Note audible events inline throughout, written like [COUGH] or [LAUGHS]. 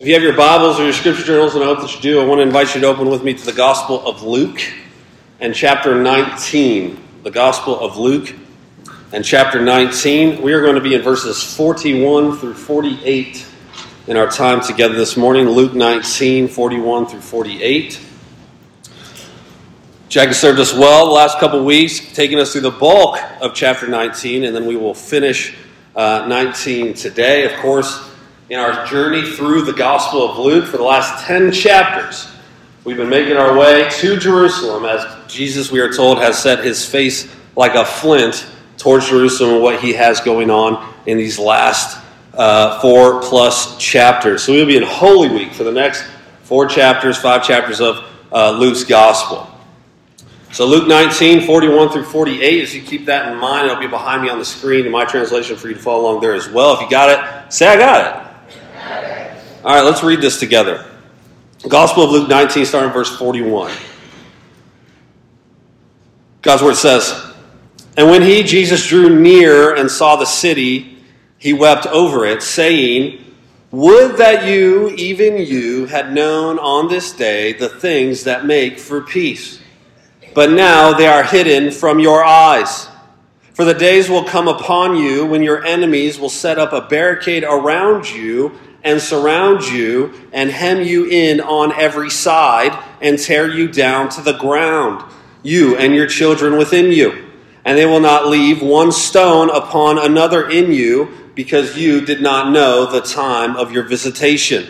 If you have your Bibles or your scripture journals, and I hope that you do, I want to invite you to open with me to the Gospel of Luke and chapter 19. The Gospel of Luke and chapter 19. We are going to be in verses 41 through 48 in our time together this morning. Luke 19, 41 through 48. Jack has served us well the last couple weeks, taking us through the bulk of chapter 19, and then we will finish uh, 19 today. Of course, in our journey through the Gospel of Luke for the last 10 chapters. We've been making our way to Jerusalem as Jesus, we are told, has set his face like a flint towards Jerusalem and what he has going on in these last uh, four plus chapters. So we'll be in Holy Week for the next four chapters, five chapters of uh, Luke's Gospel. So Luke 19, 41 through 48, as you keep that in mind, it'll be behind me on the screen in my translation for you to follow along there as well. If you got it, say I got it. All right, let's read this together. Gospel of Luke 19, starting verse 41. God's word says, And when he, Jesus, drew near and saw the city, he wept over it, saying, Would that you, even you, had known on this day the things that make for peace. But now they are hidden from your eyes. For the days will come upon you when your enemies will set up a barricade around you and surround you and hem you in on every side and tear you down to the ground, you and your children within you. And they will not leave one stone upon another in you because you did not know the time of your visitation.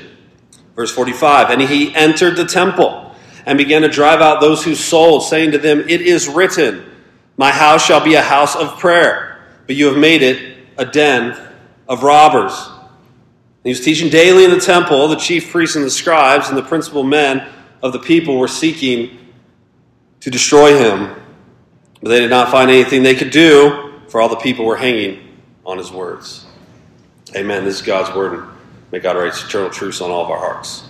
Verse 45 And he entered the temple and began to drive out those who sold, saying to them, It is written, My house shall be a house of prayer, but you have made it a den of robbers. He was teaching daily in the temple. The chief priests and the scribes and the principal men of the people were seeking to destroy him. But they did not find anything they could do, for all the people were hanging on his words. Amen. This is God's word, and may God write eternal truths on all of our hearts.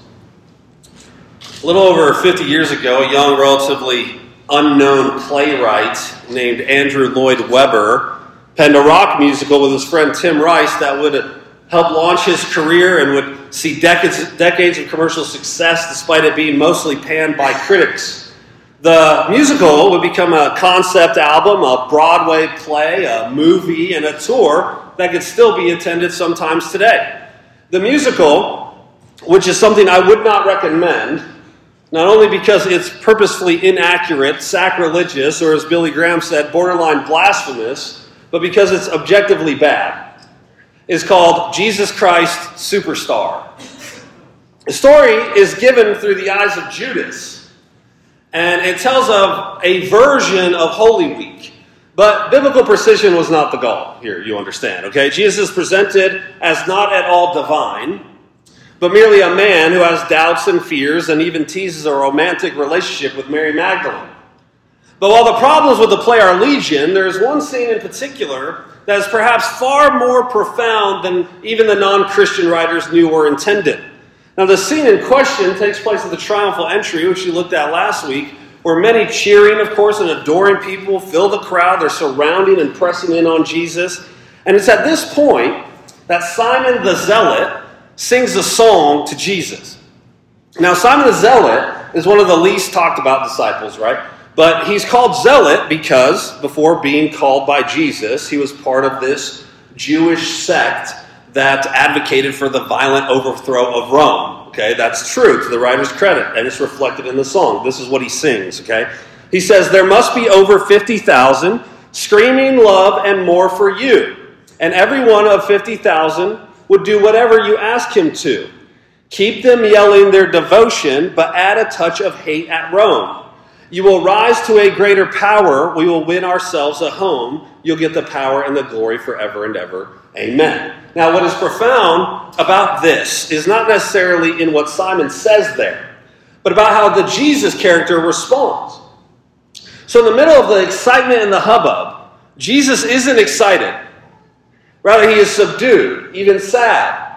A little over 50 years ago, a young, relatively unknown playwright named Andrew Lloyd Webber penned a rock musical with his friend Tim Rice that would helped launch his career and would see decades, decades of commercial success despite it being mostly panned by critics. The musical would become a concept album, a Broadway play, a movie, and a tour that could still be attended sometimes today. The musical, which is something I would not recommend, not only because it's purposefully inaccurate, sacrilegious, or as Billy Graham said, borderline blasphemous, but because it's objectively bad is called Jesus Christ Superstar. The story is given through the eyes of Judas, and it tells of a version of Holy Week. But biblical precision was not the goal here, you understand, okay? Jesus is presented as not at all divine, but merely a man who has doubts and fears and even teases a romantic relationship with Mary Magdalene. But while the problems with the play are legion, there is one scene in particular that is perhaps far more profound than even the non Christian writers knew or intended. Now, the scene in question takes place at the triumphal entry, which you looked at last week, where many cheering, of course, and adoring people fill the crowd. They're surrounding and pressing in on Jesus. And it's at this point that Simon the Zealot sings a song to Jesus. Now, Simon the Zealot is one of the least talked about disciples, right? But he's called zealot because before being called by Jesus, he was part of this Jewish sect that advocated for the violent overthrow of Rome. Okay, that's true to the writer's credit, and it's reflected in the song. This is what he sings, okay? He says, There must be over 50,000 screaming love and more for you. And every one of 50,000 would do whatever you ask him to. Keep them yelling their devotion, but add a touch of hate at Rome. You will rise to a greater power. We will win ourselves a home. You'll get the power and the glory forever and ever. Amen. Now, what is profound about this is not necessarily in what Simon says there, but about how the Jesus character responds. So, in the middle of the excitement and the hubbub, Jesus isn't excited. Rather, he is subdued, even sad.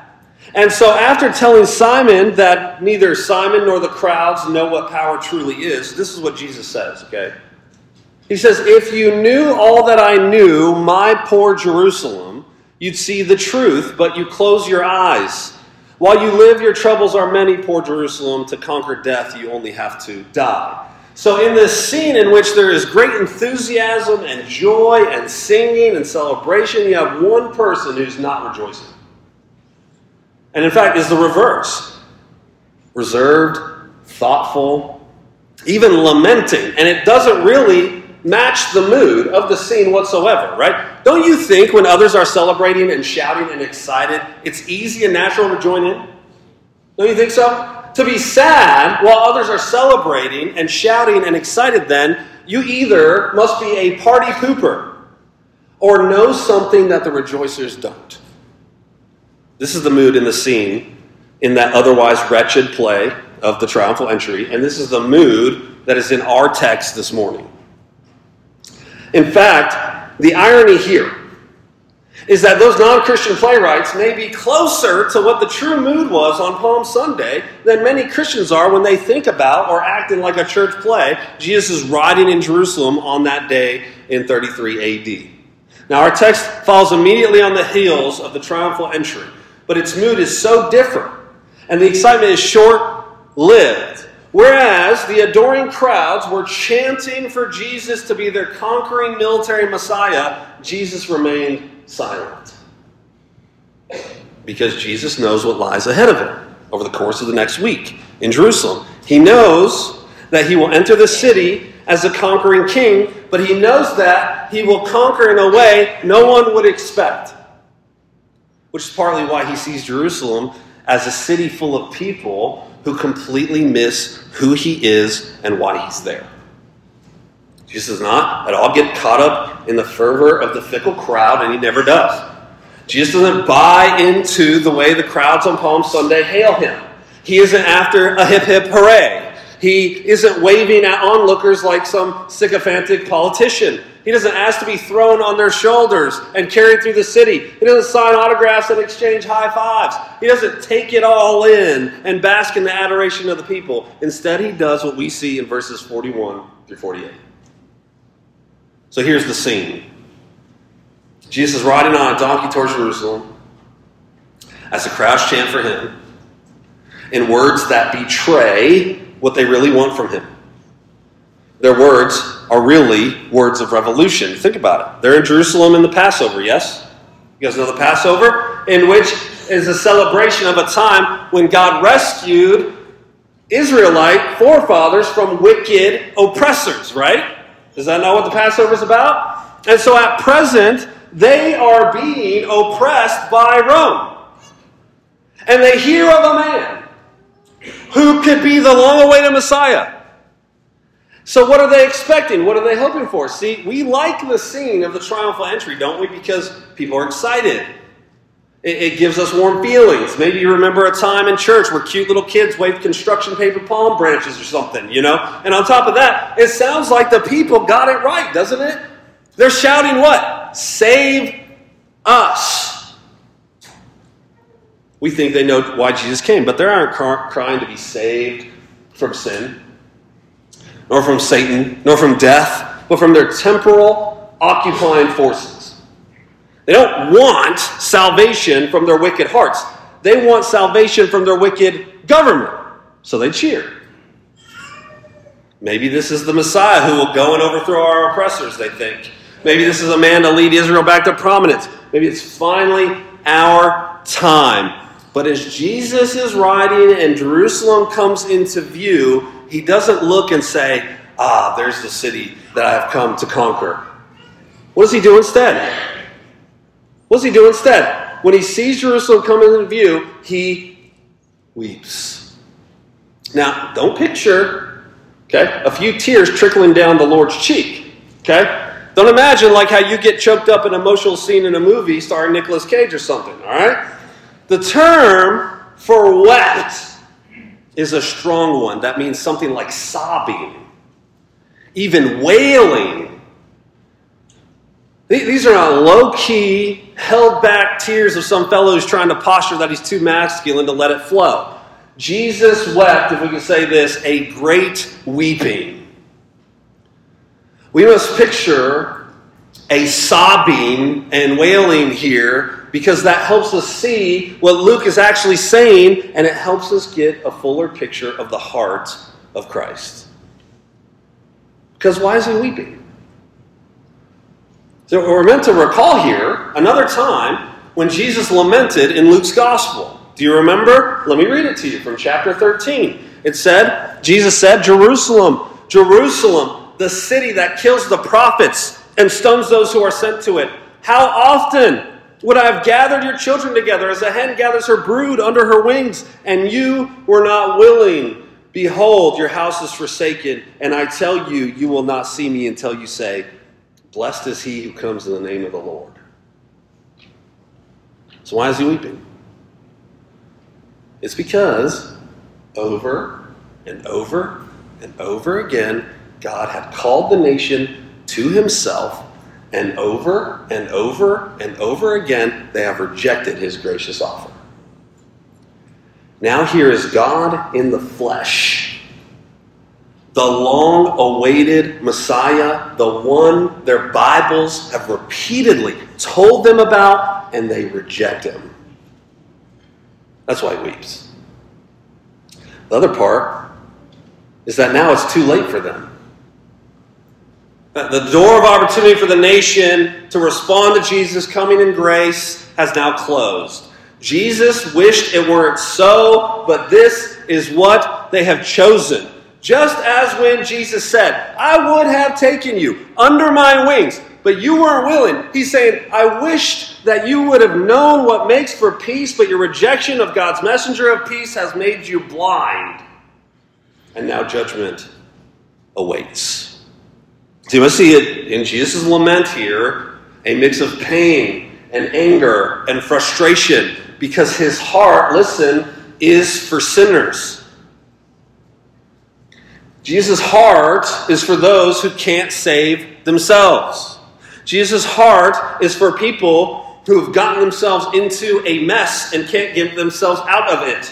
And so, after telling Simon that neither Simon nor the crowds know what power truly is, this is what Jesus says, okay? He says, If you knew all that I knew, my poor Jerusalem, you'd see the truth, but you close your eyes. While you live, your troubles are many, poor Jerusalem. To conquer death, you only have to die. So, in this scene in which there is great enthusiasm and joy and singing and celebration, you have one person who's not rejoicing. And in fact, is the reverse reserved, thoughtful, even lamenting. And it doesn't really match the mood of the scene whatsoever, right? Don't you think when others are celebrating and shouting and excited, it's easy and natural to join in? Don't you think so? To be sad while others are celebrating and shouting and excited, then, you either must be a party pooper or know something that the rejoicers don't. This is the mood in the scene in that otherwise wretched play of the triumphal entry, and this is the mood that is in our text this morning. In fact, the irony here is that those non Christian playwrights may be closer to what the true mood was on Palm Sunday than many Christians are when they think about or act in like a church play. Jesus is riding in Jerusalem on that day in 33 AD. Now, our text falls immediately on the heels of the triumphal entry, but its mood is so different, and the excitement is short lived. Whereas the adoring crowds were chanting for Jesus to be their conquering military Messiah, Jesus remained silent. Because Jesus knows what lies ahead of him over the course of the next week in Jerusalem. He knows that he will enter the city as a conquering king, but he knows that he will conquer in a way no one would expect. Which is partly why he sees Jerusalem as a city full of people who completely miss who he is and why he's there. Jesus does not at all get caught up in the fervor of the fickle crowd, and he never does. Jesus doesn't buy into the way the crowds on Palm Sunday hail him. He isn't after a hip hip hooray. He isn't waving at onlookers like some sycophantic politician. He doesn't ask to be thrown on their shoulders and carried through the city. He doesn't sign autographs and exchange high fives. He doesn't take it all in and bask in the adoration of the people. Instead, he does what we see in verses 41 through 48. So here's the scene Jesus is riding on a donkey towards Jerusalem as the crowds chant for him in words that betray what they really want from him. Their words are really words of revolution. Think about it. They're in Jerusalem in the Passover, yes? You guys know the Passover? In which is a celebration of a time when God rescued Israelite forefathers from wicked oppressors, right? Is that not what the Passover is about? And so at present, they are being oppressed by Rome. And they hear of a man who could be the long awaited Messiah. So, what are they expecting? What are they hoping for? See, we like the scene of the triumphal entry, don't we? Because people are excited. It, gives us warm feelings. Maybe you remember a time in church where cute little kids waved construction paper palm branches or something, you know? And on top of that, it sounds like the people got it right, doesn't it? They're shouting what? Save us. We think they know why Jesus came, but they aren't crying to be saved from sin, nor from Satan, nor from death, but from their temporal occupying forces. They don't want salvation from their wicked hearts. They want salvation from their wicked government. So they cheer. Maybe this is the Messiah who will go and overthrow our oppressors, they think. Maybe this is a man to lead Israel back to prominence. Maybe it's finally our time. But as Jesus is riding and Jerusalem comes into view, he doesn't look and say, Ah, there's the city that I have come to conquer. What does he do instead? What does he do instead? When he sees Jerusalem come into view, he weeps. Now, don't picture, okay, a few tears trickling down the Lord's cheek, okay? Don't imagine like how you get choked up in an emotional scene in a movie starring Nicolas Cage or something, all right? The term for wept is a strong one. That means something like sobbing, even wailing these are not low key, held back tears of some fellow who's trying to posture that he's too masculine to let it flow. Jesus wept, if we can say this, a great weeping. We must picture a sobbing and wailing here because that helps us see what Luke is actually saying and it helps us get a fuller picture of the heart of Christ. Because why is he weeping? So we're meant to recall here another time when Jesus lamented in Luke's gospel. Do you remember? Let me read it to you from chapter 13. It said, Jesus said, Jerusalem, Jerusalem, the city that kills the prophets and stones those who are sent to it. How often would I have gathered your children together as a hen gathers her brood under her wings, and you were not willing? Behold, your house is forsaken, and I tell you, you will not see me until you say, Blessed is he who comes in the name of the Lord. So, why is he weeping? It's because over and over and over again, God had called the nation to himself, and over and over and over again, they have rejected his gracious offer. Now, here is God in the flesh, the long awaited Messiah, the one their Bibles have repeatedly told them about, and they reject him. That's why he weeps. The other part is that now it's too late for them. The door of opportunity for the nation to respond to Jesus coming in grace has now closed. Jesus wished it weren't so, but this is what they have chosen. Just as when Jesus said, I would have taken you under my wings, but you weren't willing. He's saying, I wished that you would have known what makes for peace, but your rejection of God's messenger of peace has made you blind. And now judgment awaits. So you must see it in Jesus' lament here a mix of pain and anger and frustration because his heart, listen, is for sinners. Jesus' heart is for those who can't save themselves. Jesus' heart is for people who have gotten themselves into a mess and can't get themselves out of it.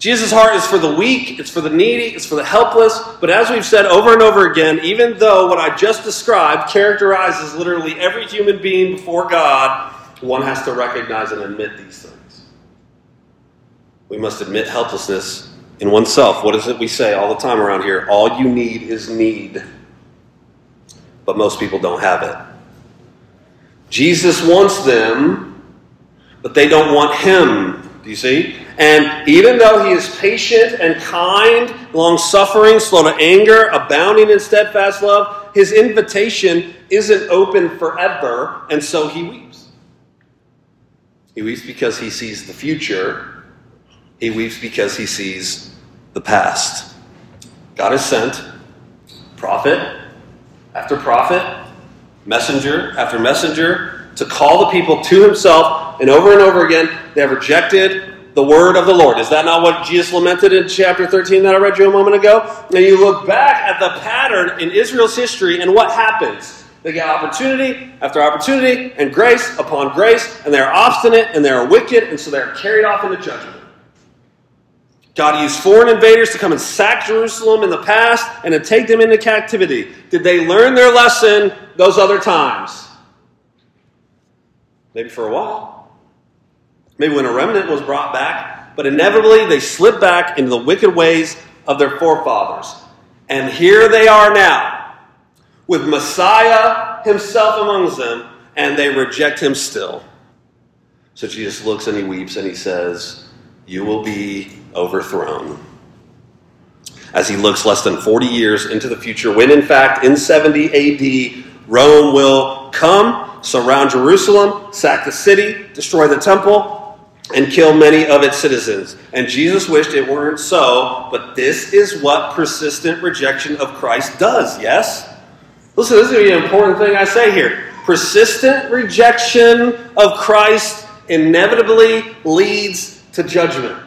Jesus' heart is for the weak, it's for the needy, it's for the helpless. But as we've said over and over again, even though what I just described characterizes literally every human being before God, one has to recognize and admit these things. We must admit helplessness in oneself. What is it we say all the time around here? All you need is need. But most people don't have it. Jesus wants them, but they don't want him. Do you see? And even though he is patient and kind, long suffering, slow to anger, abounding in steadfast love, his invitation isn't open forever, and so he weeps. He weeps because he sees the future, he weeps because he sees the past. God has sent prophet after prophet, messenger after messenger to call the people to himself, and over and over again, they have rejected the word of the Lord. Is that not what Jesus lamented in chapter 13 that I read you a moment ago? Now you look back at the pattern in Israel's history, and what happens? They get opportunity after opportunity and grace upon grace, and they're obstinate and they're wicked, and so they're carried off into judgment. God used foreign invaders to come and sack Jerusalem in the past and to take them into captivity. Did they learn their lesson those other times? Maybe for a while. Maybe when a remnant was brought back, but inevitably they slipped back into the wicked ways of their forefathers. And here they are now, with Messiah himself amongst them, and they reject him still. So Jesus looks and he weeps and he says, You will be overthrown. As he looks less than 40 years into the future, when in fact in 70 AD, Rome will come, surround Jerusalem, sack the city, destroy the temple, and kill many of its citizens. And Jesus wished it weren't so, but this is what persistent rejection of Christ does, yes? Listen, this is going to be an important thing I say here. Persistent rejection of Christ inevitably leads to judgment.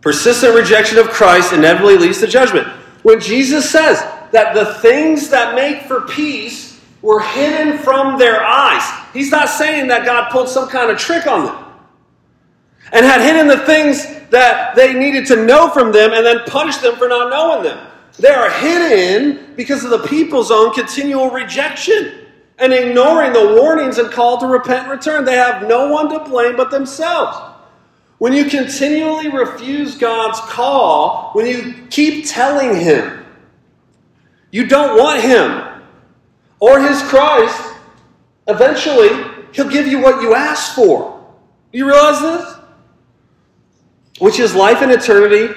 Persistent rejection of Christ inevitably leads to judgment. When Jesus says that the things that make for peace were hidden from their eyes. He's not saying that God pulled some kind of trick on them and had hidden the things that they needed to know from them and then punished them for not knowing them. They are hidden because of the people's own continual rejection. and ignoring the warnings and call to repent and return. They have no one to blame but themselves. When you continually refuse God's call, when you keep telling Him you don't want Him or His Christ, eventually He'll give you what you ask for. Do you realize this? Which is life and eternity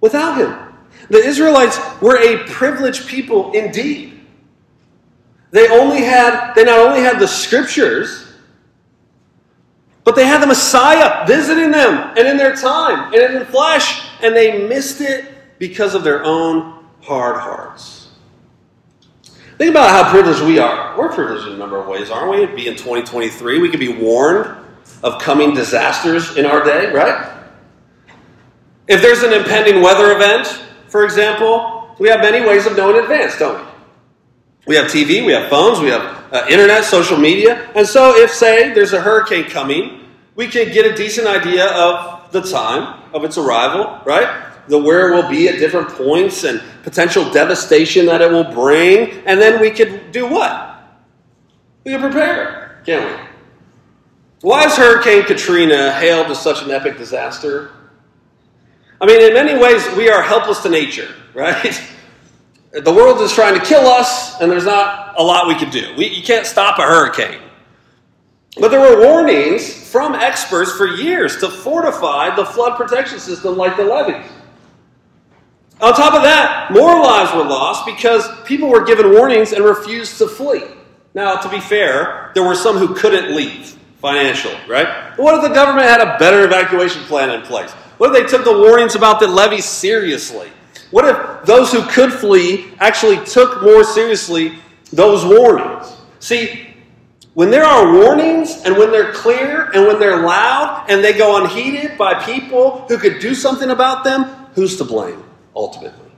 without Him. The Israelites were a privileged people indeed. They only had, they not only had the scriptures, but they had the Messiah visiting them and in their time and in the flesh, and they missed it because of their own hard hearts. Think about how privileged we are. We're privileged in a number of ways, aren't we? It'd be in 2023. We could be warned of coming disasters in our day, right? If there's an impending weather event, for example, we have many ways of knowing in advance, don't we? We have TV, we have phones, we have uh, internet, social media. And so, if, say, there's a hurricane coming, we can get a decent idea of the time of its arrival, right? The where it will be at different points and potential devastation that it will bring. And then we could do what? We can prepare, can't we? Why is Hurricane Katrina hailed as such an epic disaster? I mean, in many ways, we are helpless to nature, [LAUGHS] right? The world is trying to kill us, and there's not a lot we can do. We, you can't stop a hurricane. But there were warnings from experts for years to fortify the flood protection system like the levees. On top of that, more lives were lost because people were given warnings and refused to flee. Now, to be fair, there were some who couldn't leave financially, right? But what if the government had a better evacuation plan in place? What if they took the warnings about the levees seriously? What if those who could flee actually took more seriously those warnings? See, when there are warnings and when they're clear and when they're loud and they go unheeded by people who could do something about them, who's to blame ultimately?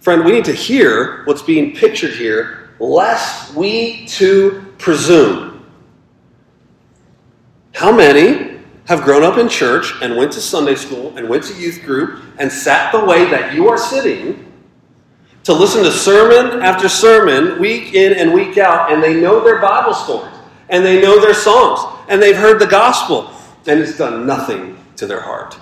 Friend, we need to hear what's being pictured here, lest we too presume. How many have grown up in church and went to Sunday school and went to youth group and sat the way that you are sitting to listen to sermon after sermon week in and week out, and they know their Bible stories and they know their songs and they've heard the gospel, and it's done nothing to their heart.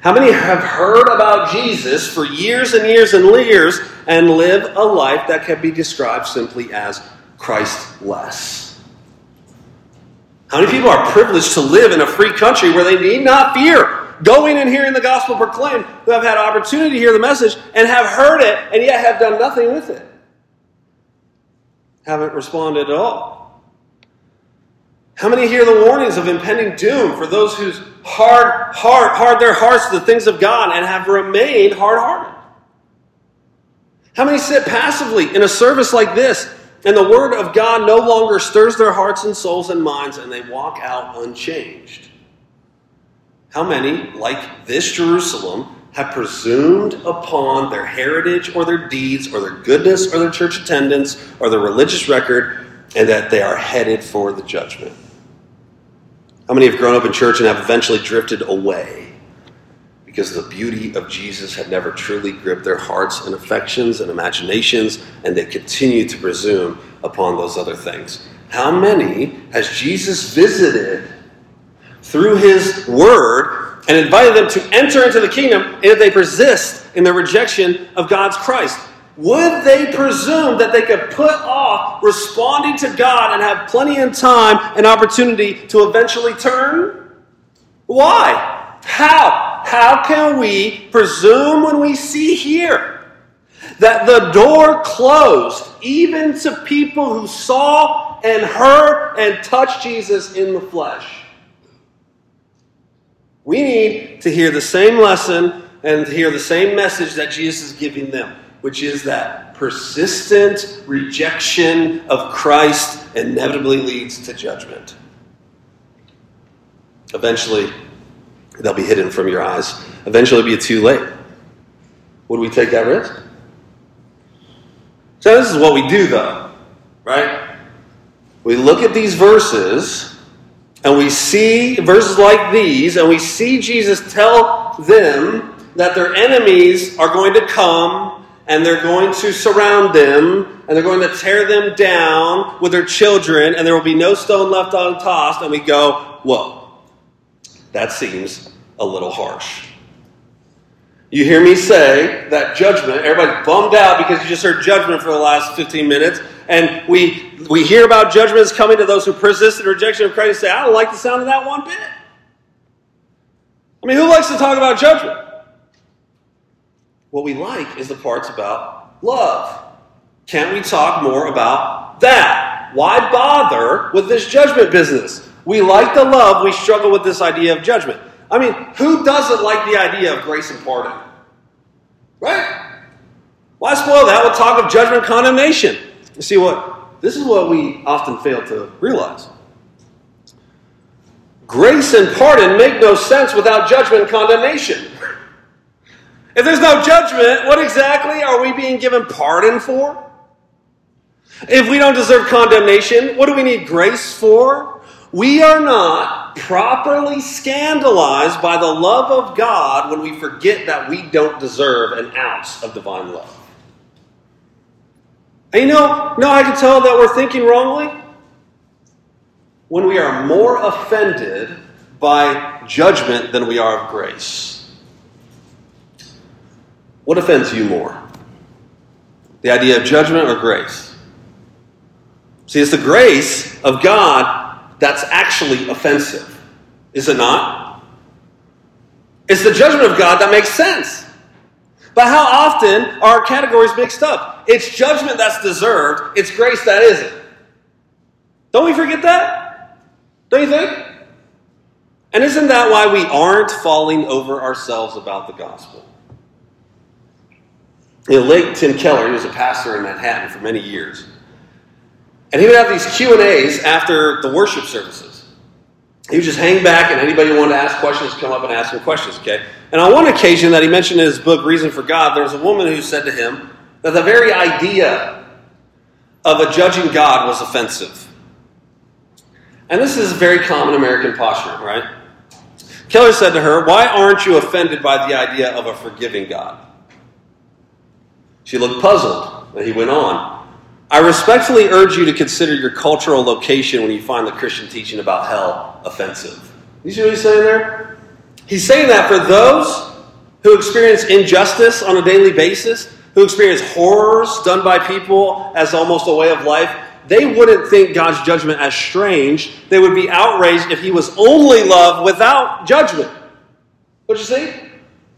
How many have heard about Jesus for years and years and years and live a life that can be described simply as Christless? How many people are privileged to live in a free country where they need not fear going and hearing the gospel proclaimed, who have had opportunity to hear the message and have heard it and yet have done nothing with it? Haven't responded at all. How many hear the warnings of impending doom for those whose hard heart hard their hearts to the things of God and have remained hard-hearted? How many sit passively in a service like this and the word of God no longer stirs their hearts and souls and minds, and they walk out unchanged. How many, like this Jerusalem, have presumed upon their heritage or their deeds or their goodness or their church attendance or their religious record, and that they are headed for the judgment? How many have grown up in church and have eventually drifted away? because the beauty of Jesus had never truly gripped their hearts and affections and imaginations, and they continued to presume upon those other things. How many has Jesus visited through his word and invited them to enter into the kingdom, if they persist in their rejection of God's Christ? Would they presume that they could put off responding to God and have plenty of time and opportunity to eventually turn? Why? How? How can we presume when we see here that the door closed even to people who saw and heard and touched Jesus in the flesh? We need to hear the same lesson and hear the same message that Jesus is giving them, which is that persistent rejection of Christ inevitably leads to judgment. Eventually, They'll be hidden from your eyes. Eventually, it'll be too late. Would we take that risk? So, this is what we do, though, right? We look at these verses and we see verses like these, and we see Jesus tell them that their enemies are going to come and they're going to surround them and they're going to tear them down with their children and there will be no stone left untossed. And we go, whoa, that seems a little harsh. You hear me say that judgment, everybody's bummed out because you just heard judgment for the last 15 minutes. And we, we hear about judgments coming to those who persist in rejection of Christ and say, I don't like the sound of that one bit. I mean, who likes to talk about judgment? What we like is the parts about love. Can't we talk more about that? Why bother with this judgment business? We like the love, we struggle with this idea of judgment. I mean, who doesn't like the idea of grace and pardon? Right? Why spoil that? We'll talk of judgment condemnation. You see what? This is what we often fail to realize. Grace and pardon make no sense without judgment and condemnation. [LAUGHS] If there's no judgment, what exactly are we being given pardon for? If we don't deserve condemnation, what do we need grace for? We are not properly scandalized by the love of God when we forget that we don't deserve an ounce of divine love. And you know, no, I can tell that we're thinking wrongly. When we are more offended by judgment than we are of grace. What offends you more? The idea of judgment or grace? See, it's the grace of God that's actually offensive, is it not? It's the judgment of God that makes sense. But how often are our categories mixed up? It's judgment that's deserved, it's grace that isn't. Don't we forget that? Don't you think? And isn't that why we aren't falling over ourselves about the gospel? Know, late Tim Keller, he was a pastor in Manhattan for many years. And he would have these Q&As after the worship services. He would just hang back, and anybody who wanted to ask questions come up and ask him questions, okay? And on one occasion that he mentioned in his book, Reason for God, there was a woman who said to him that the very idea of a judging God was offensive. And this is a very common American posture, right? Keller said to her, Why aren't you offended by the idea of a forgiving God? She looked puzzled, and he went on. I respectfully urge you to consider your cultural location when you find the Christian teaching about hell offensive. You see what he's saying there? He's saying that for those who experience injustice on a daily basis, who experience horrors done by people as almost a way of life, they wouldn't think God's judgment as strange. They would be outraged if he was only love without judgment. What you see?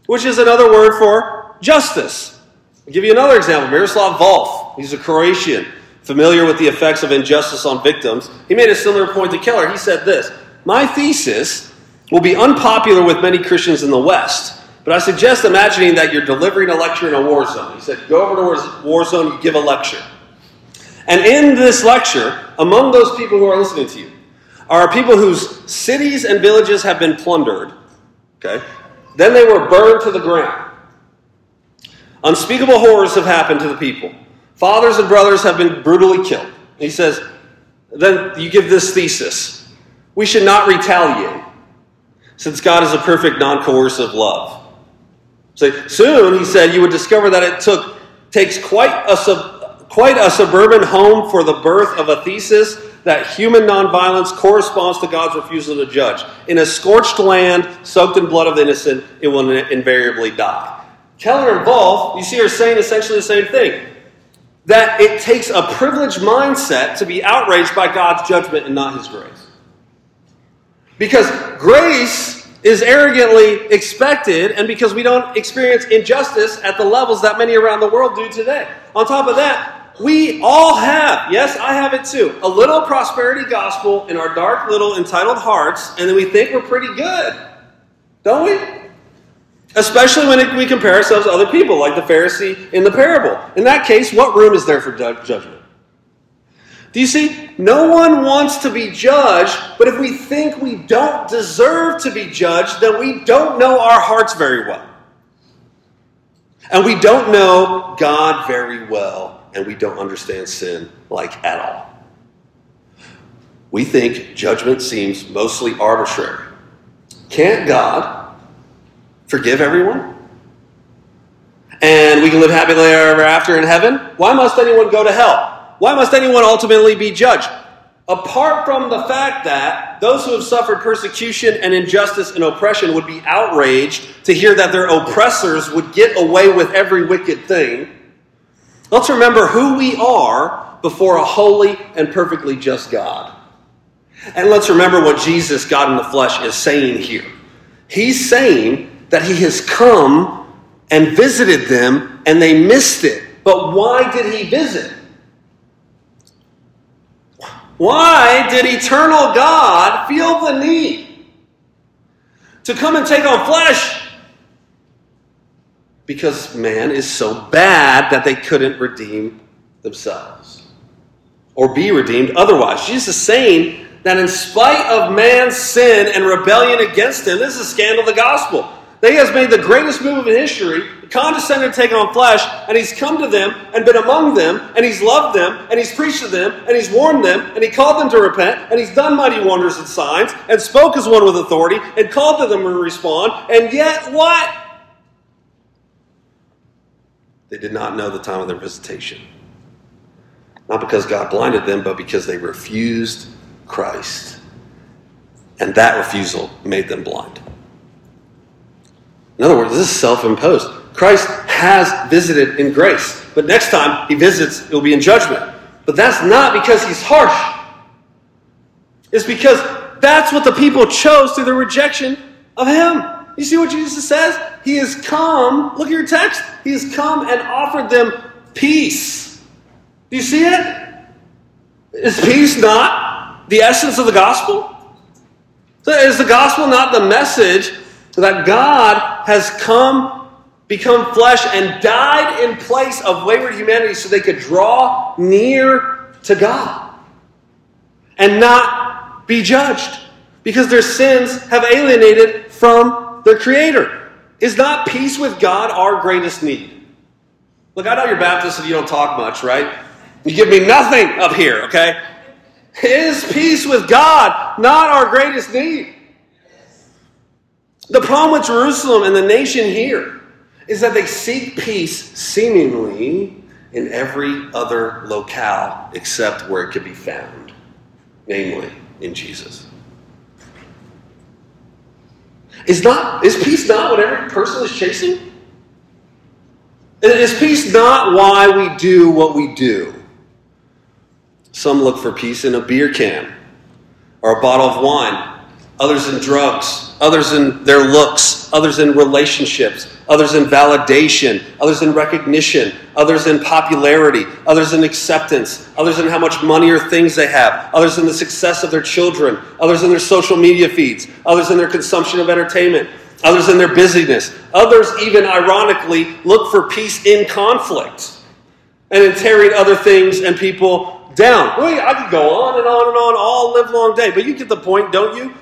Which is another word for justice. I'll give you another example Miroslav Volf. He's a Croatian, familiar with the effects of injustice on victims. He made a similar point to Keller. He said this My thesis will be unpopular with many Christians in the West, but I suggest imagining that you're delivering a lecture in a war zone. He said, Go over to a war zone, you give a lecture. And in this lecture, among those people who are listening to you, are people whose cities and villages have been plundered. Okay? Then they were burned to the ground. Unspeakable horrors have happened to the people. Fathers and brothers have been brutally killed. He says, then you give this thesis we should not retaliate, since God is a perfect, non coercive love. So soon, he said, you would discover that it took takes quite a, sub, quite a suburban home for the birth of a thesis that human nonviolence corresponds to God's refusal to judge. In a scorched land, soaked in blood of the innocent, it will invariably die. Keller and Volf, you see, are saying essentially the same thing. That it takes a privileged mindset to be outraged by God's judgment and not His grace. Because grace is arrogantly expected, and because we don't experience injustice at the levels that many around the world do today. On top of that, we all have, yes, I have it too, a little prosperity gospel in our dark little entitled hearts, and then we think we're pretty good. Don't we? Especially when we compare ourselves to other people, like the Pharisee in the parable. In that case, what room is there for judgment? Do you see? No one wants to be judged, but if we think we don't deserve to be judged, then we don't know our hearts very well. And we don't know God very well, and we don't understand sin like at all. We think judgment seems mostly arbitrary. Can't God forgive everyone? and we can live happily ever after in heaven, why must anyone go to hell? Why must anyone ultimately be judged? Apart from the fact that those who have suffered persecution and injustice and oppression would be outraged to hear that their oppressors would get away with every wicked thing, let's remember who we are before a holy and perfectly just God. And let's remember what Jesus, God in the flesh, is saying here. He's saying that he has come and visited them and they missed it. But why did he visit? Why did eternal God feel the need to come and take on flesh? Because man is so bad that they couldn't redeem themselves or be redeemed otherwise. Jesus is saying that in spite of man's sin and rebellion against him, this is a scandal of the gospel. That he has made the greatest move in history, condescended to take on flesh, and he's come to them and been among them, and he's loved them, and he's preached to them, and he's warned them, and he called them to repent, and he's done mighty wonders and signs, and spoke as one with authority, and called to them to respond, and yet what? They did not know the time of their visitation. Not because God blinded them, but because they refused Christ. And that refusal made them blind. In other words, this is self imposed. Christ has visited in grace, but next time he visits, it will be in judgment. But that's not because he's harsh, it's because that's what the people chose through the rejection of him. You see what Jesus says? He has come, look at your text, he has come and offered them peace. Do you see it? Is peace not the essence of the gospel? Is the gospel not the message that God has come, become flesh, and died in place of wayward humanity so they could draw near to God and not be judged because their sins have alienated from their Creator? Is not peace with God our greatest need? Look, I know you're Baptist and you don't talk much, right? You give me nothing up here, okay? Is peace with God not our greatest need? The problem with Jerusalem and the nation here is that they seek peace seemingly in every other locale except where it could be found, namely in Jesus. Is, not, is peace not what every person is chasing? Is peace not why we do what we do? Some look for peace in a beer can or a bottle of wine, others in drugs, others in their looks, others in relationships, others in validation, others in recognition, others in popularity, others in acceptance, others in how much money or things they have, others in the success of their children, others in their social media feeds, others in their consumption of entertainment, others in their busyness, others even ironically look for peace in conflict and in tearing other things and people down. I could go on and on and on all live long day, but you get the point, don't you?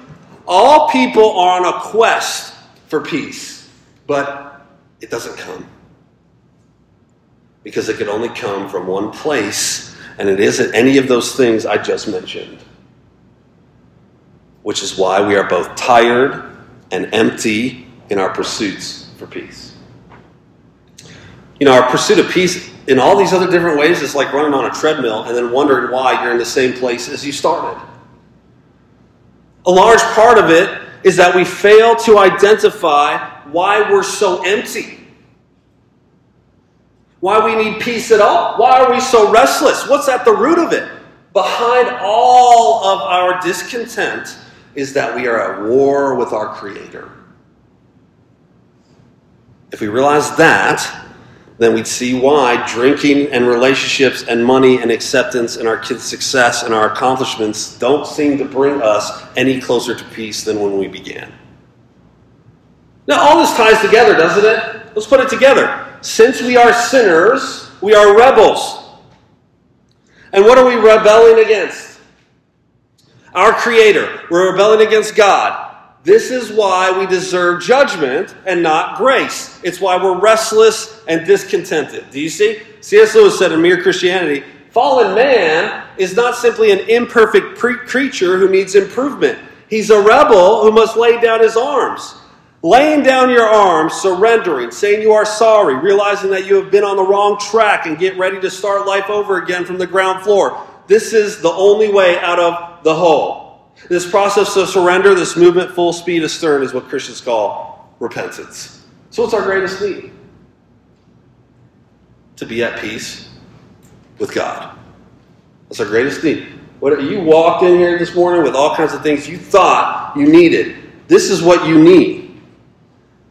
All people are on a quest for peace, but it doesn't come. Because it can only come from one place, and it isn't any of those things I just mentioned. Which is why we are both tired and empty in our pursuits for peace. You know, our pursuit of peace in all these other different ways is like running on a treadmill and then wondering why you're in the same place as you started. A large part of it is that we fail to identify why we're so empty. Why we need peace at all. Why are we so restless? What's at the root of it? Behind all of our discontent is that we are at war with our Creator. If we realize that, then we'd see why drinking and relationships and money and acceptance and our kids' success and our accomplishments don't seem to bring us any closer to peace than when we began. Now, all this ties together, doesn't it? Let's put it together. Since we are sinners, we are rebels. And what are we rebelling against? Our Creator. We're rebelling against God. This is why we deserve judgment and not grace. It's why we're restless and discontented. Do you see? C.S. Lewis said in Mere Christianity fallen man is not simply an imperfect pre- creature who needs improvement, he's a rebel who must lay down his arms. laying down your arms, surrendering, saying you are sorry, realizing that you have been on the wrong track and get ready to start life over again from the ground floor. This is the only way out of the hole. This process of surrender, this movement full speed astern, is what Christians call repentance. So, what's our greatest need? To be at peace with God. That's our greatest need. What you walked in here this morning with all kinds of things you thought you needed. This is what you need.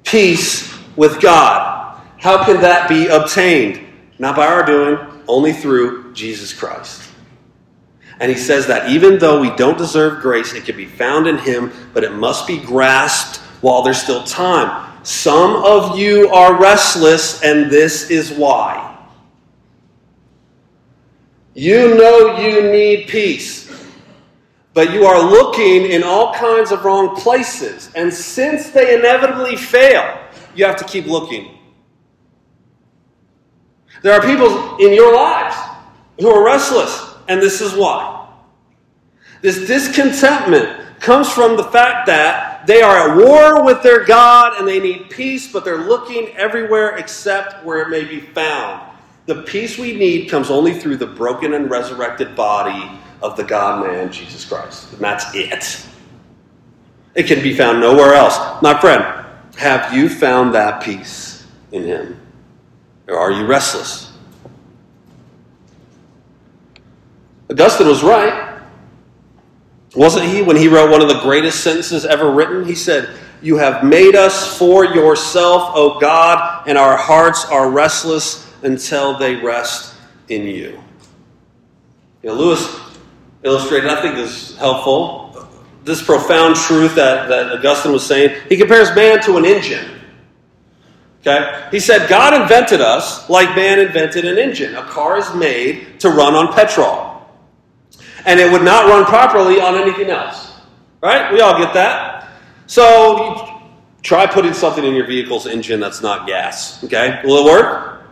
Peace with God. How can that be obtained? Not by our doing, only through Jesus Christ. And he says that even though we don't deserve grace, it can be found in him, but it must be grasped while there's still time. Some of you are restless, and this is why. You know you need peace, but you are looking in all kinds of wrong places. And since they inevitably fail, you have to keep looking. There are people in your lives who are restless, and this is why. This discontentment comes from the fact that they are at war with their God and they need peace, but they're looking everywhere except where it may be found. The peace we need comes only through the broken and resurrected body of the God man, Jesus Christ. And that's it. It can be found nowhere else. My friend, have you found that peace in Him? Or are you restless? Augustine was right. Wasn't he when he wrote one of the greatest sentences ever written? He said, You have made us for yourself, O God, and our hearts are restless until they rest in you. You know, Lewis illustrated, I think this is helpful, this profound truth that, that Augustine was saying. He compares man to an engine. Okay? He said, God invented us like man invented an engine. A car is made to run on petrol. And it would not run properly on anything else. Right? We all get that. So try putting something in your vehicle's engine that's not gas. Okay? Will it work?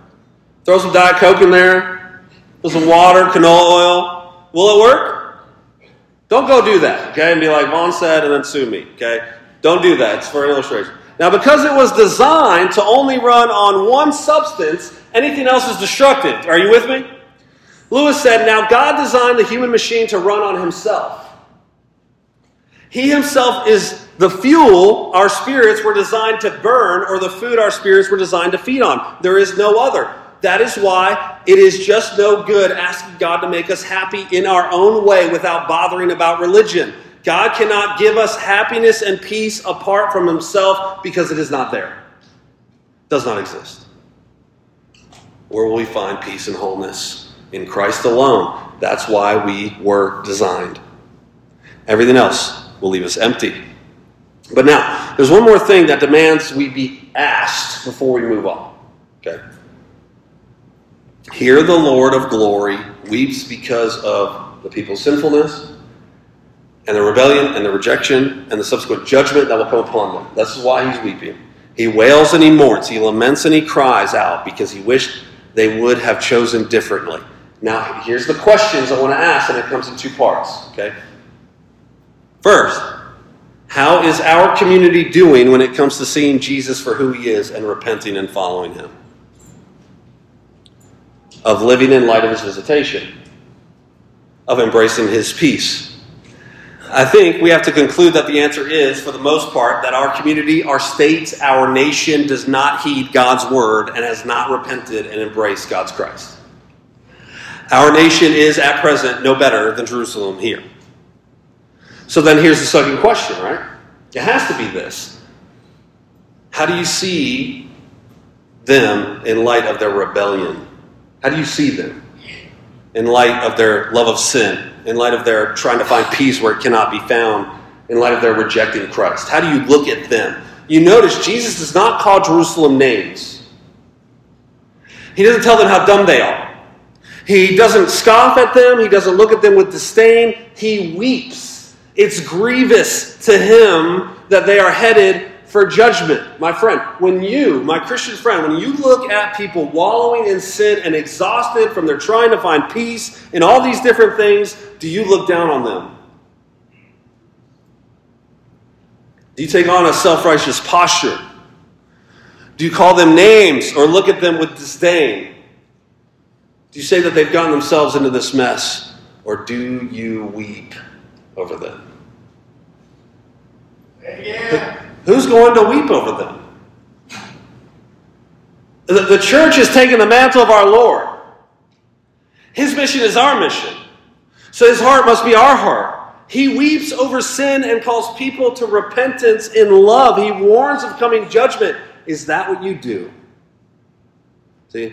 Throw some Diet Coke in there, put some water, canola oil. Will it work? Don't go do that, okay? And be like Von said and then sue me, okay? Don't do that. It's for an illustration. Now, because it was designed to only run on one substance, anything else is destructive. Are you with me? Lewis said, Now God designed the human machine to run on himself. He himself is the fuel our spirits were designed to burn, or the food our spirits were designed to feed on. There is no other. That is why it is just no good asking God to make us happy in our own way without bothering about religion. God cannot give us happiness and peace apart from Himself because it is not there. It does not exist. Where will we find peace and wholeness? In Christ alone. That's why we were designed. Everything else will leave us empty. But now, there's one more thing that demands we be asked before we move on. Okay? Here the Lord of glory weeps because of the people's sinfulness and the rebellion and the rejection and the subsequent judgment that will come upon them. This is why he's weeping. He wails and he mourns. He laments and he cries out because he wished they would have chosen differently. Now, here's the questions I want to ask, and it comes in two parts. Okay? First, how is our community doing when it comes to seeing Jesus for who he is and repenting and following him? of living in light of his visitation, of embracing his peace? I think we have to conclude that the answer is, for the most part, that our community, our states, our nation does not heed God's word and has not repented and embraced God's Christ. Our nation is at present no better than Jerusalem here. So then here's the second question, right? It has to be this How do you see them in light of their rebellion? How do you see them in light of their love of sin, in light of their trying to find peace where it cannot be found, in light of their rejecting Christ? How do you look at them? You notice Jesus does not call Jerusalem names. He doesn't tell them how dumb they are. He doesn't scoff at them. He doesn't look at them with disdain. He weeps. It's grievous to him that they are headed for judgment. My friend, when you, my Christian friend, when you look at people wallowing in sin and exhausted from their trying to find peace in all these different things, do you look down on them? Do you take on a self righteous posture? Do you call them names or look at them with disdain? Do you say that they've gotten themselves into this mess? Or do you weep over them? Yeah. Who's going to weep over them? The, the church has taken the mantle of our Lord. His mission is our mission. So his heart must be our heart. He weeps over sin and calls people to repentance in love. He warns of coming judgment. Is that what you do? See,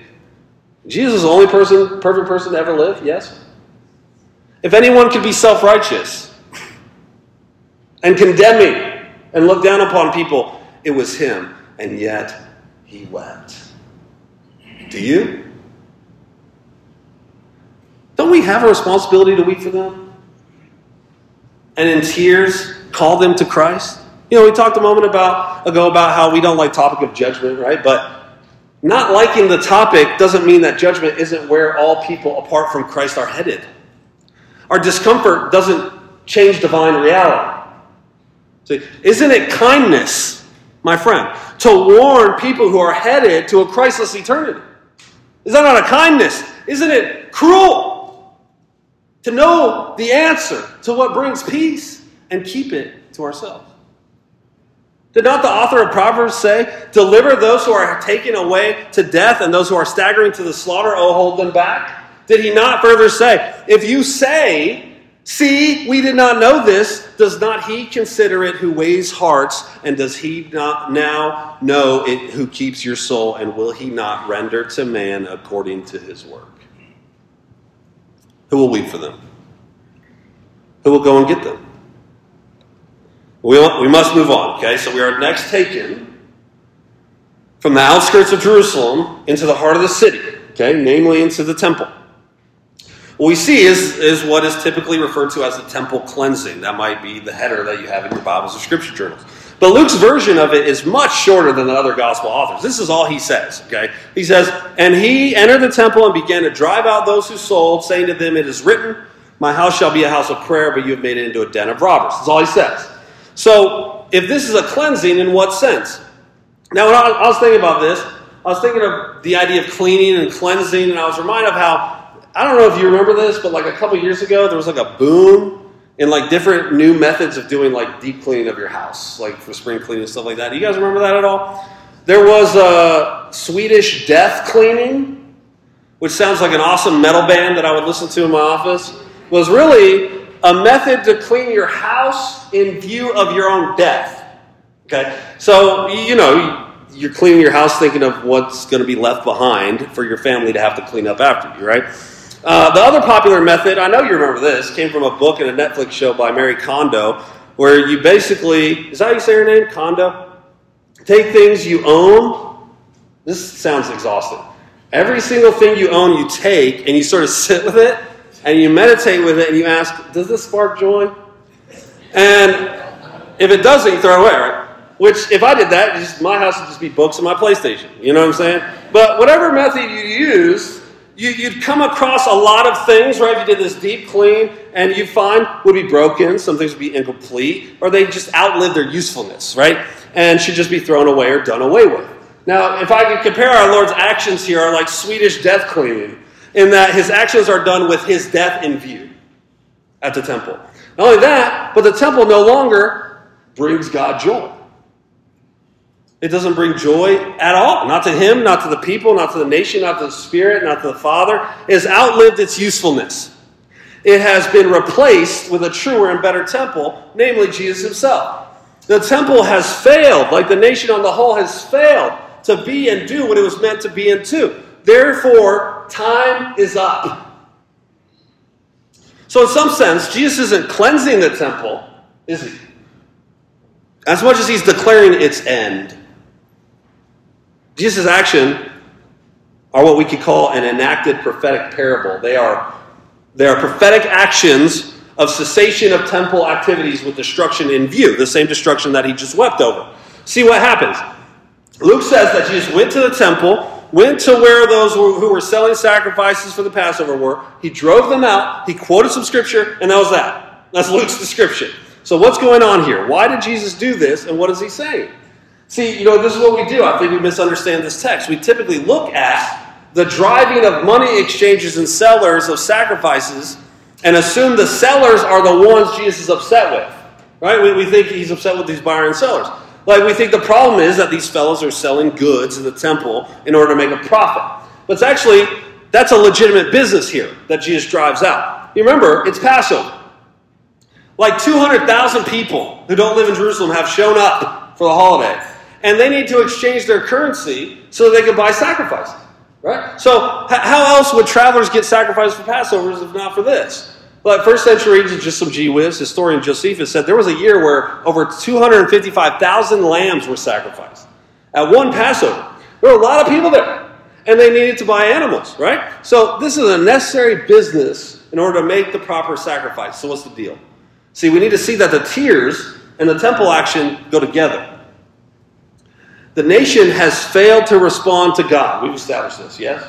Jesus is the only person, perfect person to ever live, yes? If anyone could be self righteous and condemning and look down upon people, it was him. And yet he wept. Do you? Don't we have a responsibility to weep for them? And in tears, call them to Christ? You know, we talked a moment about, ago about how we don't like topic of judgment, right? But not liking the topic doesn't mean that judgment isn't where all people apart from Christ are headed. Our discomfort doesn't change divine reality. See, isn't it kindness, my friend, to warn people who are headed to a Christless eternity? Is that not a kindness? Isn't it cruel to know the answer to what brings peace and keep it to ourselves? Did not the author of Proverbs say, Deliver those who are taken away to death and those who are staggering to the slaughter, oh, hold them back? Did he not further say, If you say, See, we did not know this. Does not he consider it who weighs hearts? And does he not now know it who keeps your soul? And will he not render to man according to his work? Who will weep for them? Who will go and get them? We, we must move on, okay? So we are next taken from the outskirts of Jerusalem into the heart of the city, okay? Namely into the temple. What we see is, is what is typically referred to as the temple cleansing. That might be the header that you have in your Bibles or scripture journals. But Luke's version of it is much shorter than the other gospel authors. This is all he says, okay? He says, And he entered the temple and began to drive out those who sold, saying to them, It is written, My house shall be a house of prayer, but you have made it into a den of robbers. That's all he says. So, if this is a cleansing, in what sense? Now, when I was thinking about this, I was thinking of the idea of cleaning and cleansing, and I was reminded of how I don't know if you remember this, but like a couple years ago, there was like a boom in like different new methods of doing like deep cleaning of your house, like for spring cleaning and stuff like that. Do you guys remember that at all? There was a Swedish death cleaning, which sounds like an awesome metal band that I would listen to in my office. Was really a method to clean your house in view of your own death. Okay, so you know you're cleaning your house thinking of what's going to be left behind for your family to have to clean up after you, right? Uh, the other popular method, I know you remember this, came from a book and a Netflix show by Marie Kondo, where you basically, is that how you say her name? Kondo? Take things you own. This sounds exhausting. Every single thing you own, you take and you sort of [LAUGHS] sit with it and you meditate with it and you ask, does this spark joy? And if it doesn't, you throw it away, right? Which, if I did that, just, my house would just be books and my PlayStation. You know what I'm saying? But whatever method you use, you, would come across a lot of things, right? If you did this deep clean, and you find would be broken, some things would be incomplete, or they just outlive their usefulness, right? And should just be thrown away or done away with. Now, if I could compare our Lord's actions here are like Swedish death cleaning, in that his actions are done with his death in view at the temple. Not only that, but the temple no longer brings God joy. It doesn't bring joy at all. Not to him, not to the people, not to the nation, not to the Spirit, not to the Father. It has outlived its usefulness. It has been replaced with a truer and better temple, namely Jesus himself. The temple has failed, like the nation on the whole has failed to be and do what it was meant to be and do. Therefore, time is up. So, in some sense, Jesus isn't cleansing the temple, is he? As much as he's declaring its end. Jesus' action are what we could call an enacted prophetic parable. They are, they are prophetic actions of cessation of temple activities with destruction in view, the same destruction that he just wept over. See what happens. Luke says that Jesus went to the temple, went to where those who were selling sacrifices for the Passover were. He drove them out, he quoted some scripture, and that was that. That's [LAUGHS] Luke's description. So, what's going on here? Why did Jesus do this, and what is he saying? See, you know, this is what we do. I think we misunderstand this text. We typically look at the driving of money exchanges and sellers of sacrifices and assume the sellers are the ones Jesus is upset with. Right? We, we think he's upset with these buyer and sellers. Like, we think the problem is that these fellows are selling goods in the temple in order to make a profit. But it's actually, that's a legitimate business here that Jesus drives out. You remember, it's Passover. Like 200,000 people who don't live in Jerusalem have shown up for the holiday. And they need to exchange their currency so they can buy sacrifices. Right? So, how else would travelers get sacrifices for Passovers if not for this? But first century, just some gee whiz, historian Josephus said there was a year where over 255,000 lambs were sacrificed at one Passover. There were a lot of people there, and they needed to buy animals, right? So this is a necessary business in order to make the proper sacrifice. So what's the deal? See, we need to see that the tears and the temple action go together. The nation has failed to respond to God. We've established this, yes?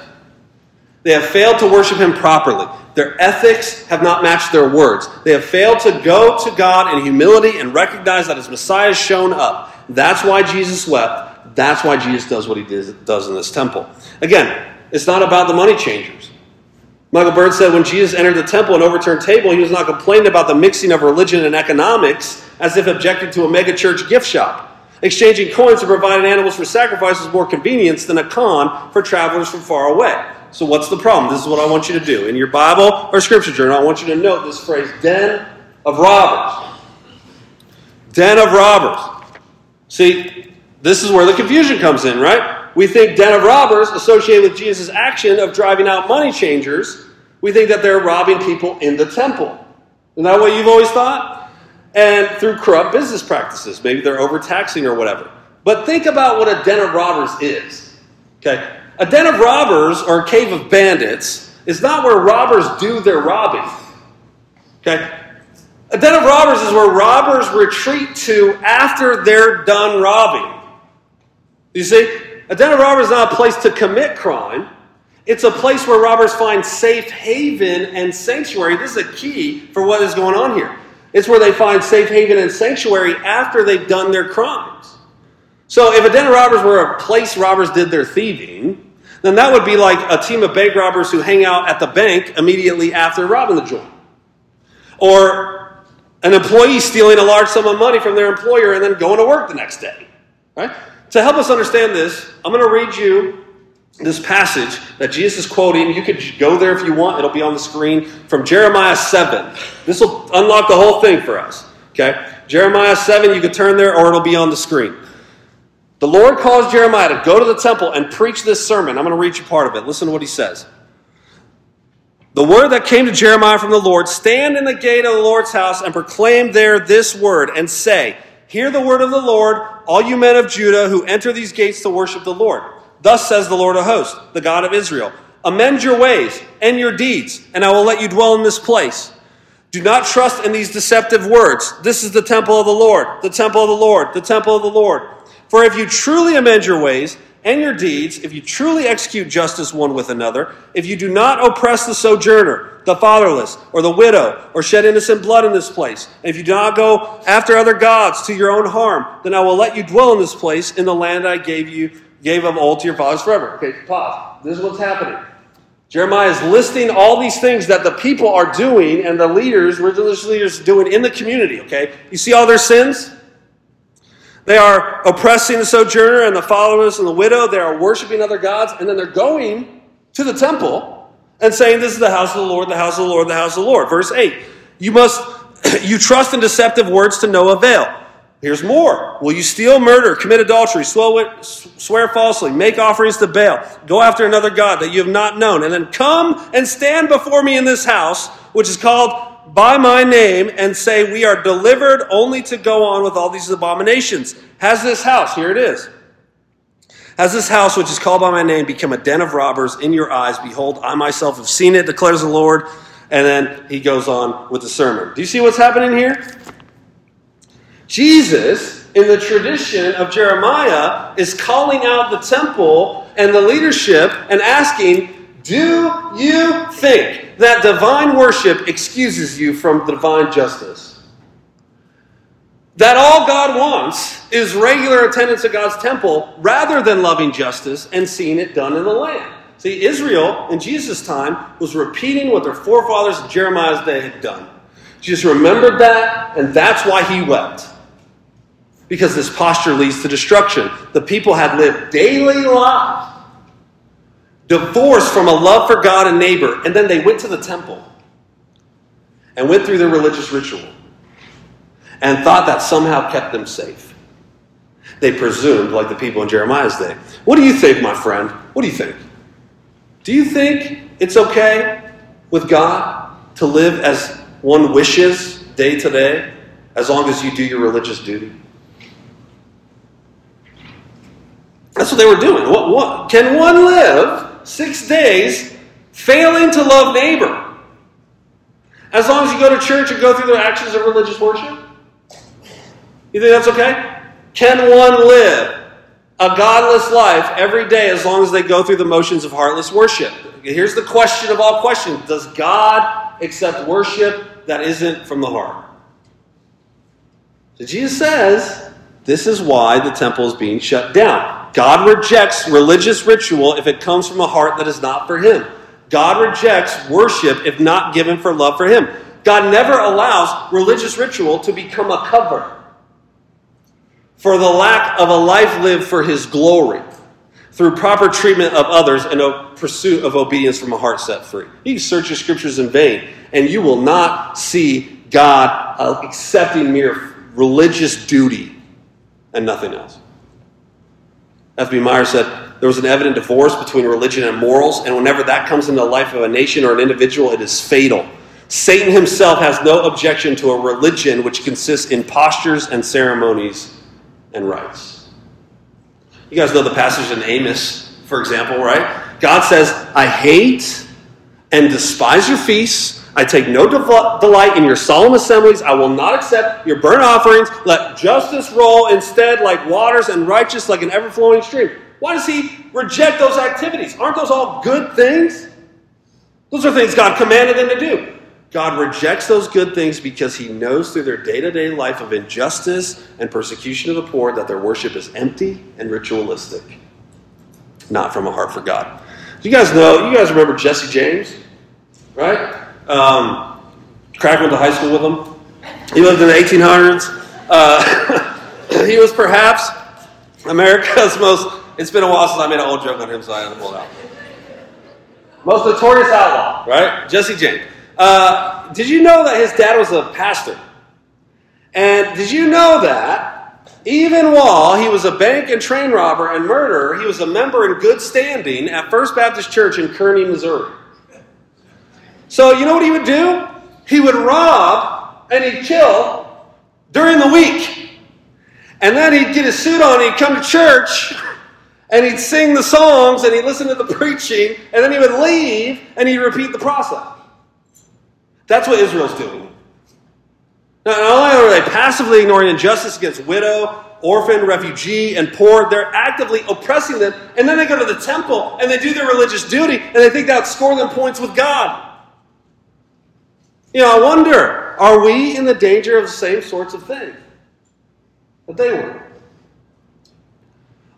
They have failed to worship Him properly. Their ethics have not matched their words. They have failed to go to God in humility and recognize that His Messiah has shown up. That's why Jesus wept. That's why Jesus does what He does in this temple. Again, it's not about the money changers. Michael Bird said when Jesus entered the temple and overturned table, he was not complaining about the mixing of religion and economics as if objected to a megachurch gift shop. Exchanging coins and providing animals for sacrifice is more convenience than a con for travelers from far away. So, what's the problem? This is what I want you to do. In your Bible or scripture journal, I want you to note this phrase den of robbers. Den of robbers. See, this is where the confusion comes in, right? We think den of robbers associated with Jesus' action of driving out money changers. We think that they're robbing people in the temple. Isn't that what you've always thought? And through corrupt business practices. Maybe they're overtaxing or whatever. But think about what a den of robbers is. Okay? A den of robbers or a cave of bandits is not where robbers do their robbing. Okay? A den of robbers is where robbers retreat to after they're done robbing. You see, a den of robbers is not a place to commit crime. It's a place where robbers find safe haven and sanctuary. This is a key for what is going on here. It's where they find safe haven and sanctuary after they've done their crimes. So if a den of robbers were a place robbers did their thieving, then that would be like a team of bank robbers who hang out at the bank immediately after robbing the joint. Or an employee stealing a large sum of money from their employer and then going to work the next day. Right? To help us understand this, I'm going to read you this passage that Jesus is quoting. You could go there if you want, it'll be on the screen from Jeremiah 7. This will unlock the whole thing for us. Okay? Jeremiah 7, you could turn there or it'll be on the screen. The Lord calls Jeremiah to go to the temple and preach this sermon. I'm going to read you part of it. Listen to what he says. The word that came to Jeremiah from the Lord stand in the gate of the Lord's house and proclaim there this word and say, Hear the word of the Lord, all you men of Judah who enter these gates to worship the Lord. Thus says the Lord of hosts, the God of Israel Amend your ways and your deeds, and I will let you dwell in this place. Do not trust in these deceptive words. This is the temple of the Lord, the temple of the Lord, the temple of the Lord. For if you truly amend your ways and your deeds, if you truly execute justice one with another, if you do not oppress the sojourner, the fatherless, or the widow, or shed innocent blood in this place, and if you do not go after other gods to your own harm, then I will let you dwell in this place in the land I gave you, gave of old to your fathers forever. Okay, pause. This is what's happening. Jeremiah is listing all these things that the people are doing and the leaders, religious leaders, doing in the community. Okay, you see all their sins. They are oppressing the sojourner and the fatherless and the widow. They are worshiping other gods. And then they're going to the temple and saying, This is the house of the Lord, the house of the Lord, the house of the Lord. Verse 8 You must, [CLEARS THROAT] you trust in deceptive words to no avail. Here's more. Will you steal, murder, commit adultery, swear falsely, make offerings to Baal, go after another God that you have not known, and then come and stand before me in this house, which is called by my name and say, We are delivered only to go on with all these abominations. Has this house, here it is, has this house, which is called by my name, become a den of robbers in your eyes? Behold, I myself have seen it, declares the Lord. And then he goes on with the sermon. Do you see what's happening here? Jesus, in the tradition of Jeremiah, is calling out the temple and the leadership and asking, Do you think that divine worship excuses you from divine justice. that all God wants is regular attendance at God's temple rather than loving justice and seeing it done in the land. See, Israel in Jesus' time was repeating what their forefathers in Jeremiah's day had done. Jesus remembered that, and that's why he wept. Because this posture leads to destruction. The people had lived daily lives, divorced from a love for God and neighbor, and then they went to the temple and went through their religious ritual and thought that somehow kept them safe. They presumed, like the people in Jeremiah's day. What do you think, my friend? What do you think? Do you think it's okay with God to live as one wishes day to day as long as you do your religious duty? That's what they were doing. What, what, can one live six days failing to love neighbor? As long as you go to church and go through the actions of religious worship? You think that's okay? Can one live a godless life every day as long as they go through the motions of heartless worship? Here's the question of all questions Does God accept worship that isn't from the heart? So Jesus says this is why the temple is being shut down. God rejects religious ritual if it comes from a heart that is not for Him. God rejects worship if not given for love for Him. God never allows religious ritual to become a cover for the lack of a life lived for his glory through proper treatment of others and a pursuit of obedience from a heart set free. You search the scriptures in vain, and you will not see God uh, accepting mere religious duty and nothing else. F.B. Meyer said there was an evident divorce between religion and morals, and whenever that comes into the life of a nation or an individual, it is fatal. Satan himself has no objection to a religion which consists in postures and ceremonies and rites. You guys know the passage in Amos, for example, right? God says, I hate and despise your feasts. I take no delight in your solemn assemblies. I will not accept your burnt offerings. Let justice roll instead like waters and righteous like an ever flowing stream. Why does he reject those activities? Aren't those all good things? Those are things God commanded them to do. God rejects those good things because he knows through their day to day life of injustice and persecution of the poor that their worship is empty and ritualistic, not from a heart for God. You guys know, you guys remember Jesse James, right? Um, Crack went to high school with him. He lived in the 1800s. Uh, [LAUGHS] he was perhaps America's [LAUGHS] most, it's been a while since I made an old joke on him, so I had to pull it out. Most notorious outlaw, right? Jesse James. Uh, did you know that his dad was a pastor? And did you know that even while he was a bank and train robber and murderer, he was a member in good standing at First Baptist Church in Kearney, Missouri? So, you know what he would do? He would rob and he'd kill during the week. And then he'd get his suit on, he'd come to church, and he'd sing the songs, and he'd listen to the [LAUGHS] preaching, and then he would leave, and he'd repeat the process. That's what Israel's doing. Now, not only are they passively ignoring injustice against widow, orphan, refugee, and poor, they're actively oppressing them. And then they go to the temple and they do their religious duty and they think that'll score them points with God. You know, I wonder, are we in the danger of the same sorts of things that they were?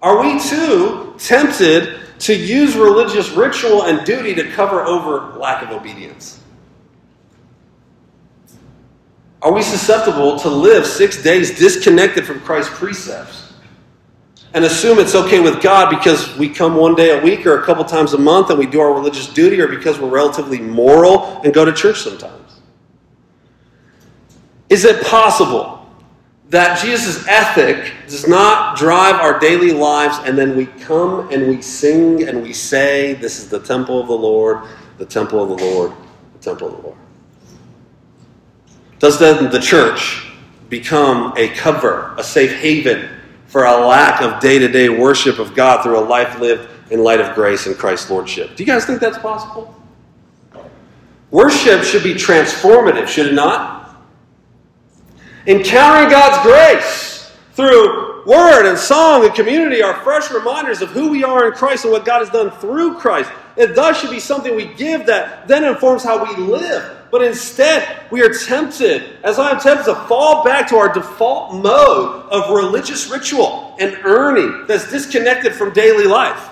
Are we too tempted to use religious ritual and duty to cover over lack of obedience? Are we susceptible to live six days disconnected from Christ's precepts and assume it's okay with God because we come one day a week or a couple times a month and we do our religious duty or because we're relatively moral and go to church sometimes? Is it possible that Jesus' ethic does not drive our daily lives and then we come and we sing and we say, This is the temple of the Lord, the temple of the Lord, the temple of the Lord? Does then the church become a cover, a safe haven for a lack of day to day worship of God through a life lived in light of grace and Christ's Lordship? Do you guys think that's possible? Worship should be transformative, should it not? Encountering God's grace through word and song and community are fresh reminders of who we are in Christ and what God has done through Christ. It thus should be something we give that then informs how we live But instead, we are tempted, as I am tempted, to fall back to our default mode of religious ritual and earning that's disconnected from daily life.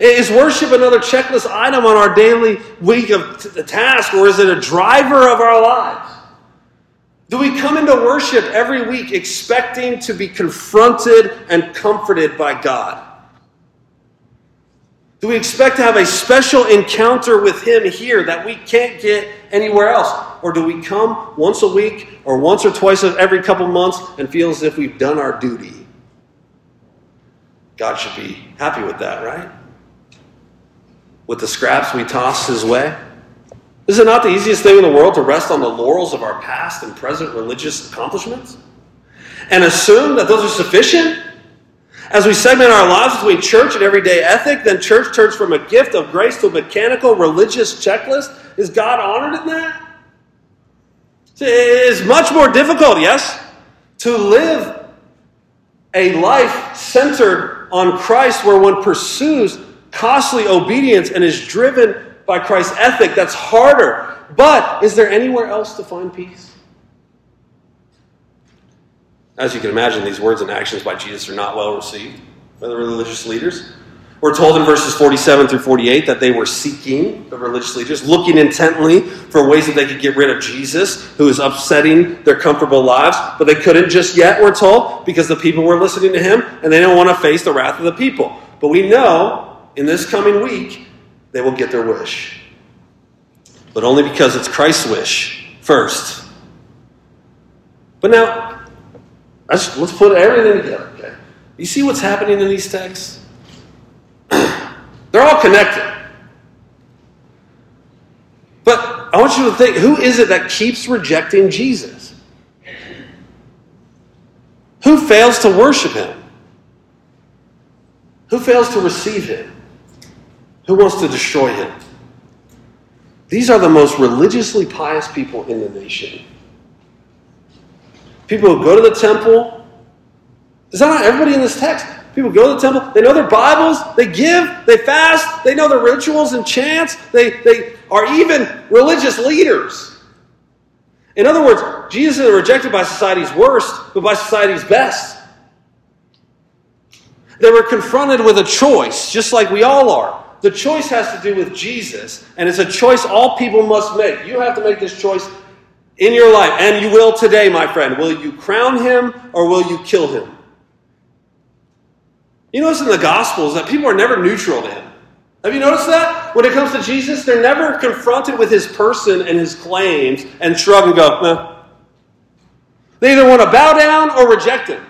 Is worship another checklist item on our daily week of t- task, or is it a driver of our lives? Do we come into worship every week expecting to be confronted and comforted by God? Do we expect to have a special encounter with Him here that we can't get anywhere else? Or do we come once a week or once or twice every couple months and feel as if we've done our duty? God should be happy with that, right? With the scraps we toss His way? Is it not the easiest thing in the world to rest on the laurels of our past and present religious accomplishments? And assume that those are sufficient? As we segment our lives between church and everyday ethic, then church turns from a gift of grace to a mechanical religious checklist. Is God honored in that? It is much more difficult, yes, to live a life centered on Christ where one pursues costly obedience and is driven by Christ's ethic, that's harder. But is there anywhere else to find peace? As you can imagine, these words and actions by Jesus are not well received by the religious leaders. We're told in verses 47 through 48 that they were seeking, the religious leaders, looking intently for ways that they could get rid of Jesus, who is upsetting their comfortable lives. But they couldn't just yet, we're told, because the people were listening to him and they don't want to face the wrath of the people. But we know in this coming week they will get their wish. But only because it's Christ's wish first. But now, let's, let's put everything together, okay? You see what's happening in these texts? [CLEARS THROAT] They're all connected. But I want you to think who is it that keeps rejecting Jesus? Who fails to worship him? Who fails to receive him? Who wants to destroy him? These are the most religiously pious people in the nation. People who go to the temple. Is that not everybody in this text? People go to the temple, they know their Bibles, they give, they fast, they know their rituals and chants, they, they are even religious leaders. In other words, Jesus is rejected by society's worst, but by society's best. They were confronted with a choice, just like we all are. The choice has to do with Jesus, and it's a choice all people must make. You have to make this choice in your life, and you will today, my friend. Will you crown him or will you kill him? You notice in the Gospels that people are never neutral to him. Have you noticed that? When it comes to Jesus, they're never confronted with his person and his claims and shrug and go, "No." They either want to bow down or reject him.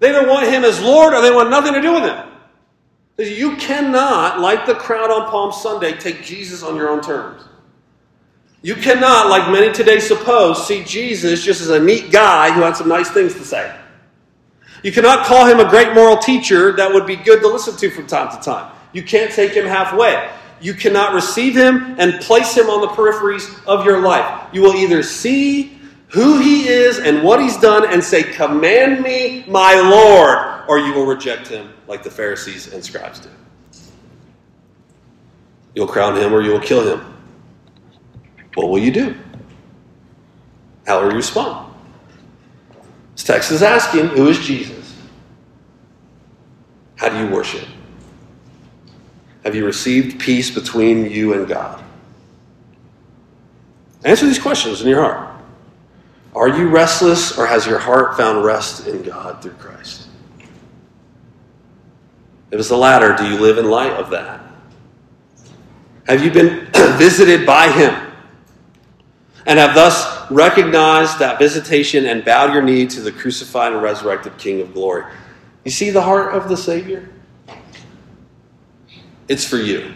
They either want him as Lord or they want nothing to do with him. You cannot, like the crowd on Palm Sunday, take Jesus on your own terms. You cannot, like many today suppose, see Jesus just as a neat guy who had some nice things to say. You cannot call him a great moral teacher that would be good to listen to from time to time. You can't take him halfway. You cannot receive him and place him on the peripheries of your life. You will either see who he is and what he's done and say, Command me, my Lord, or you will reject him like the Pharisees and scribes did. You'll crown him or you will kill him. What will you do? How will you respond? This text is asking, Who is Jesus? How do you worship? Have you received peace between you and God? Answer these questions in your heart. Are you restless, or has your heart found rest in God through Christ? If it's the latter, do you live in light of that? Have you been [CLEARS THROAT] visited by Him and have thus recognized that visitation and bowed your knee to the crucified and resurrected King of glory? You see the heart of the Savior? It's for you.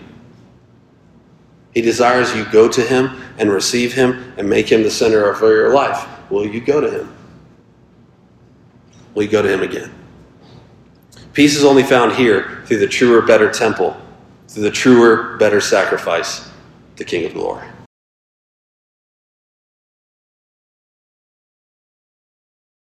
He desires you go to Him and receive Him and make Him the center of your life. Will you go to him? Will you go to him again? Peace is only found here through the truer, better temple, through the truer, better sacrifice, the King of glory.